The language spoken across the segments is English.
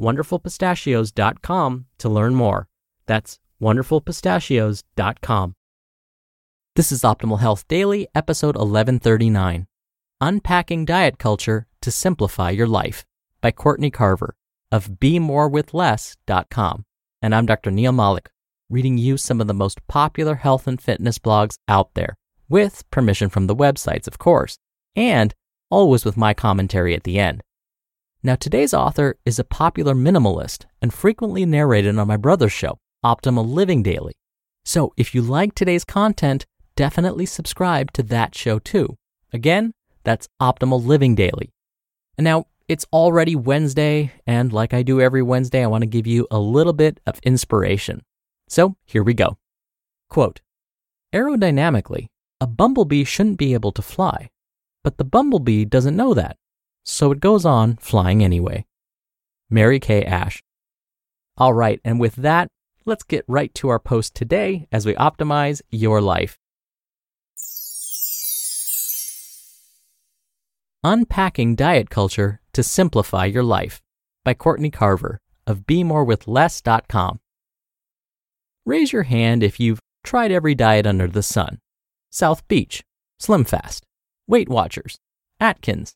wonderfulpistachios.com to learn more. That's wonderfulpistachios.com. This is Optimal Health Daily, episode 1139 Unpacking Diet Culture to Simplify Your Life by Courtney Carver of BeMoreWithLess.com. And I'm Dr. Neal Malik, reading you some of the most popular health and fitness blogs out there, with permission from the websites, of course, and always with my commentary at the end. Now, today's author is a popular minimalist and frequently narrated on my brother's show, Optimal Living Daily. So, if you like today's content, definitely subscribe to that show too. Again, that's Optimal Living Daily. And now, it's already Wednesday, and like I do every Wednesday, I want to give you a little bit of inspiration. So, here we go. Quote Aerodynamically, a bumblebee shouldn't be able to fly, but the bumblebee doesn't know that so it goes on flying anyway. Mary Kay Ash. All right, and with that, let's get right to our post today as we optimize your life. Unpacking Diet Culture to Simplify Your Life by Courtney Carver of BeMoreWithLess.com. Raise your hand if you've tried every diet under the sun South Beach, Slim Fast, Weight Watchers, Atkins,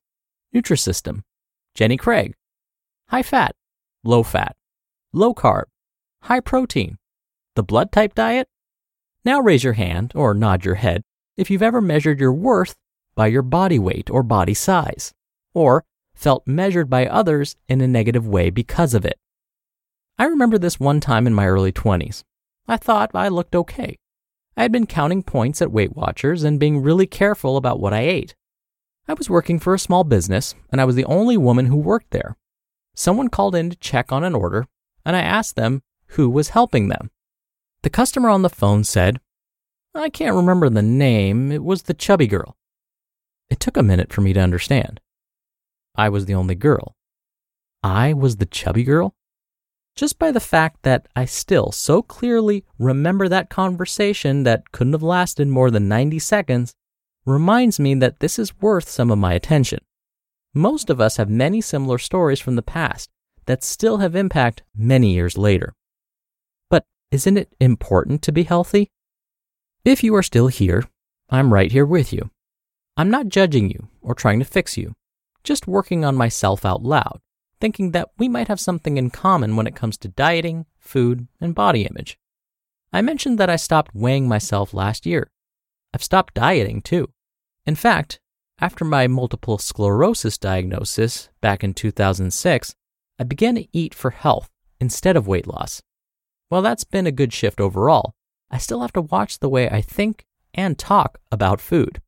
Nutrisystem, Jenny Craig, high fat, low fat, low carb, high protein, the blood type diet? Now raise your hand or nod your head if you've ever measured your worth by your body weight or body size, or felt measured by others in a negative way because of it. I remember this one time in my early 20s. I thought I looked okay. I had been counting points at Weight Watchers and being really careful about what I ate. I was working for a small business, and I was the only woman who worked there. Someone called in to check on an order, and I asked them who was helping them. The customer on the phone said, I can't remember the name, it was the chubby girl. It took a minute for me to understand. I was the only girl. I was the chubby girl? Just by the fact that I still so clearly remember that conversation that couldn't have lasted more than 90 seconds, reminds me that this is worth some of my attention. Most of us have many similar stories from the past that still have impact many years later. But isn't it important to be healthy? If you are still here, I'm right here with you. I'm not judging you or trying to fix you, just working on myself out loud, thinking that we might have something in common when it comes to dieting, food, and body image. I mentioned that I stopped weighing myself last year. I've stopped dieting too. In fact, after my multiple sclerosis diagnosis back in 2006, I began to eat for health instead of weight loss. While that's been a good shift overall, I still have to watch the way I think and talk about food.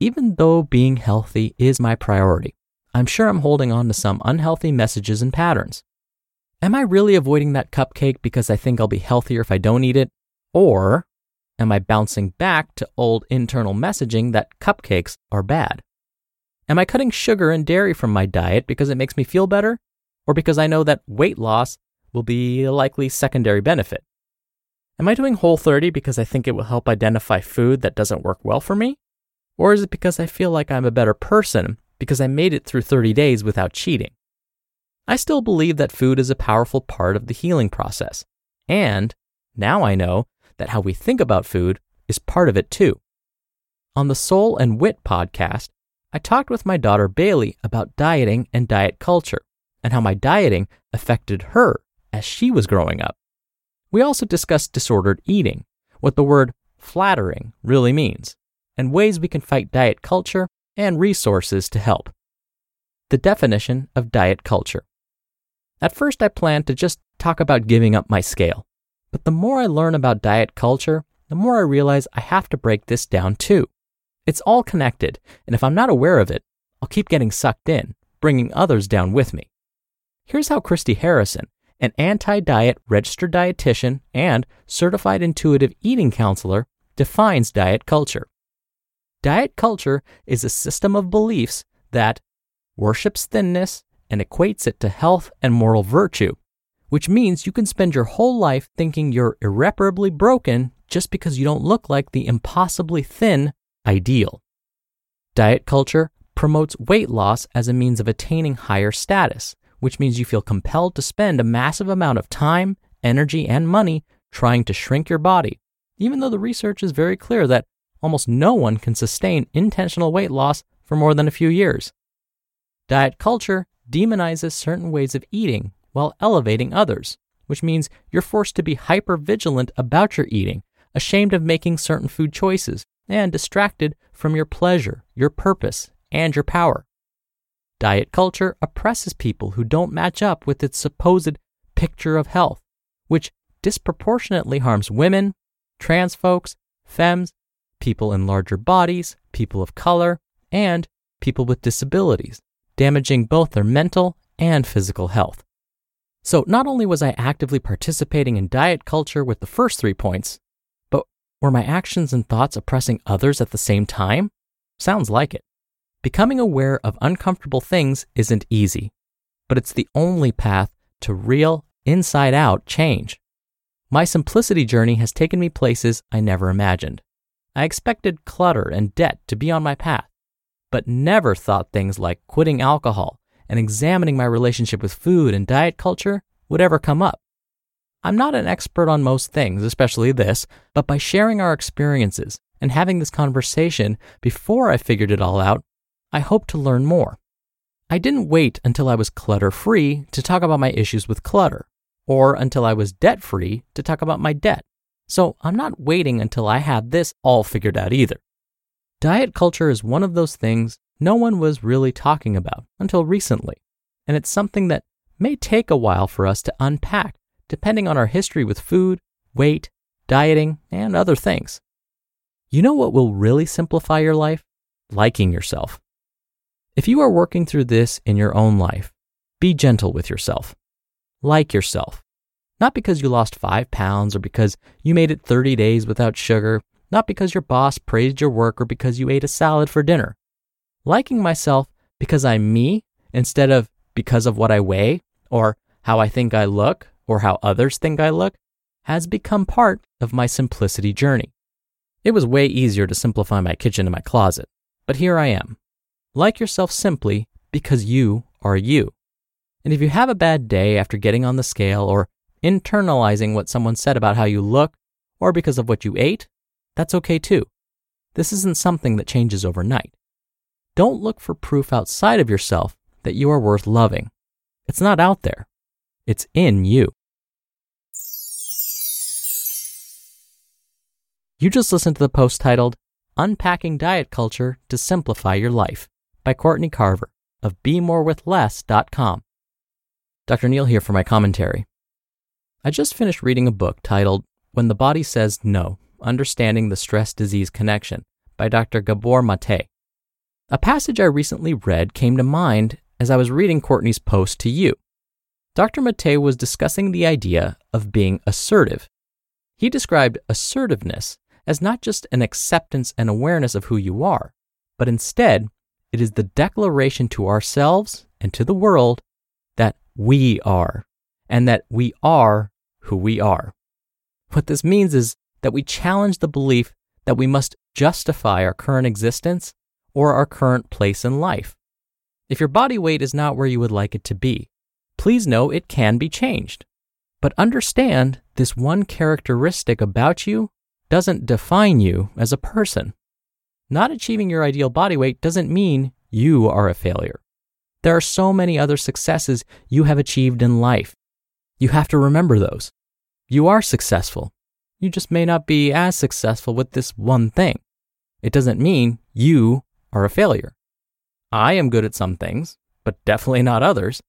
Even though being healthy is my priority, I'm sure I'm holding on to some unhealthy messages and patterns. Am I really avoiding that cupcake because I think I'll be healthier if I don't eat it? Or Am I bouncing back to old internal messaging that cupcakes are bad? Am I cutting sugar and dairy from my diet because it makes me feel better? Or because I know that weight loss will be a likely secondary benefit? Am I doing Whole 30 because I think it will help identify food that doesn't work well for me? Or is it because I feel like I'm a better person because I made it through 30 days without cheating? I still believe that food is a powerful part of the healing process. And now I know that how we think about food is part of it too. On the Soul and Wit podcast, I talked with my daughter Bailey about dieting and diet culture and how my dieting affected her as she was growing up. We also discussed disordered eating, what the word flattering really means, and ways we can fight diet culture and resources to help. The definition of diet culture. At first, I planned to just talk about giving up my scale, but the more I learn about diet culture, the more I realize I have to break this down too. It's all connected, and if I'm not aware of it, I'll keep getting sucked in, bringing others down with me. Here's how Christy Harrison, an anti diet registered dietitian and certified intuitive eating counselor, defines diet culture. Diet culture is a system of beliefs that worships thinness and equates it to health and moral virtue, which means you can spend your whole life thinking you're irreparably broken just because you don't look like the impossibly thin ideal. Diet culture promotes weight loss as a means of attaining higher status, which means you feel compelled to spend a massive amount of time, energy, and money trying to shrink your body, even though the research is very clear that almost no one can sustain intentional weight loss for more than a few years. Diet culture demonizes certain ways of eating while elevating others, which means you're forced to be hyper vigilant about your eating, ashamed of making certain food choices, and distracted from your pleasure, your purpose, and your power. Diet culture oppresses people who don't match up with its supposed picture of health, which disproportionately harms women, trans folks, femmes, people in larger bodies, people of color, and people with disabilities, damaging both their mental and physical health. So, not only was I actively participating in diet culture with the first three points, but were my actions and thoughts oppressing others at the same time? Sounds like it. Becoming aware of uncomfortable things isn't easy, but it's the only path to real, inside out change. My simplicity journey has taken me places I never imagined. I expected clutter and debt to be on my path, but never thought things like quitting alcohol and examining my relationship with food and diet culture would ever come up. I'm not an expert on most things, especially this, but by sharing our experiences and having this conversation before I figured it all out, I hope to learn more. I didn't wait until I was clutter free to talk about my issues with clutter, or until I was debt free to talk about my debt. So I'm not waiting until I had this all figured out either. Diet culture is one of those things no one was really talking about until recently, and it's something that may take a while for us to unpack depending on our history with food, weight, dieting, and other things. You know what will really simplify your life? Liking yourself. If you are working through this in your own life, be gentle with yourself. Like yourself. Not because you lost five pounds or because you made it 30 days without sugar, not because your boss praised your work or because you ate a salad for dinner. Liking myself because I'm me instead of because of what I weigh or how I think I look or how others think I look has become part of my simplicity journey. It was way easier to simplify my kitchen and my closet, but here I am, like yourself simply because you are you. And if you have a bad day after getting on the scale or internalizing what someone said about how you look or because of what you ate, that's okay too. This isn't something that changes overnight. Don't look for proof outside of yourself that you are worth loving. It's not out there, it's in you. You just listened to the post titled Unpacking Diet Culture to Simplify Your Life by Courtney Carver of BeMoreWithLess.com. Dr. Neal here for my commentary. I just finished reading a book titled When the Body Says No Understanding the Stress Disease Connection by Dr. Gabor Mate. A passage I recently read came to mind as I was reading Courtney's post to you. Dr. Mate was discussing the idea of being assertive. He described assertiveness as not just an acceptance and awareness of who you are, but instead it is the declaration to ourselves and to the world that we are, and that we are who we are. What this means is that we challenge the belief that we must justify our current existence or our current place in life. If your body weight is not where you would like it to be, please know it can be changed. But understand this one characteristic about you doesn't define you as a person. Not achieving your ideal body weight doesn't mean you are a failure. There are so many other successes you have achieved in life. You have to remember those. You are successful. You just may not be as successful with this one thing. It doesn't mean you are a failure. I am good at some things, but definitely not others.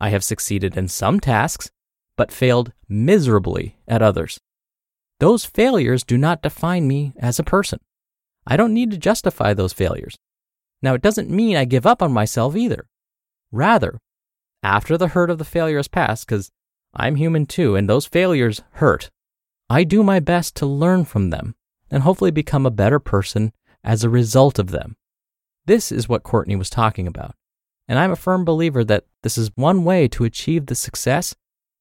I have succeeded in some tasks, but failed miserably at others. Those failures do not define me as a person. I don't need to justify those failures. Now, it doesn't mean I give up on myself either. Rather, after the hurt of the failure has passed, because I'm human too, and those failures hurt, I do my best to learn from them and hopefully become a better person as a result of them. This is what Courtney was talking about. And I'm a firm believer that this is one way to achieve the success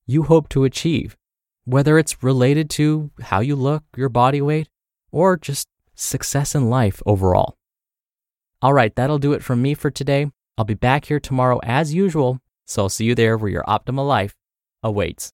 you hope to achieve, whether it's related to how you look, your body weight, or just success in life overall. All right, that'll do it from me for today. I'll be back here tomorrow as usual, so I'll see you there where your optimal life awaits.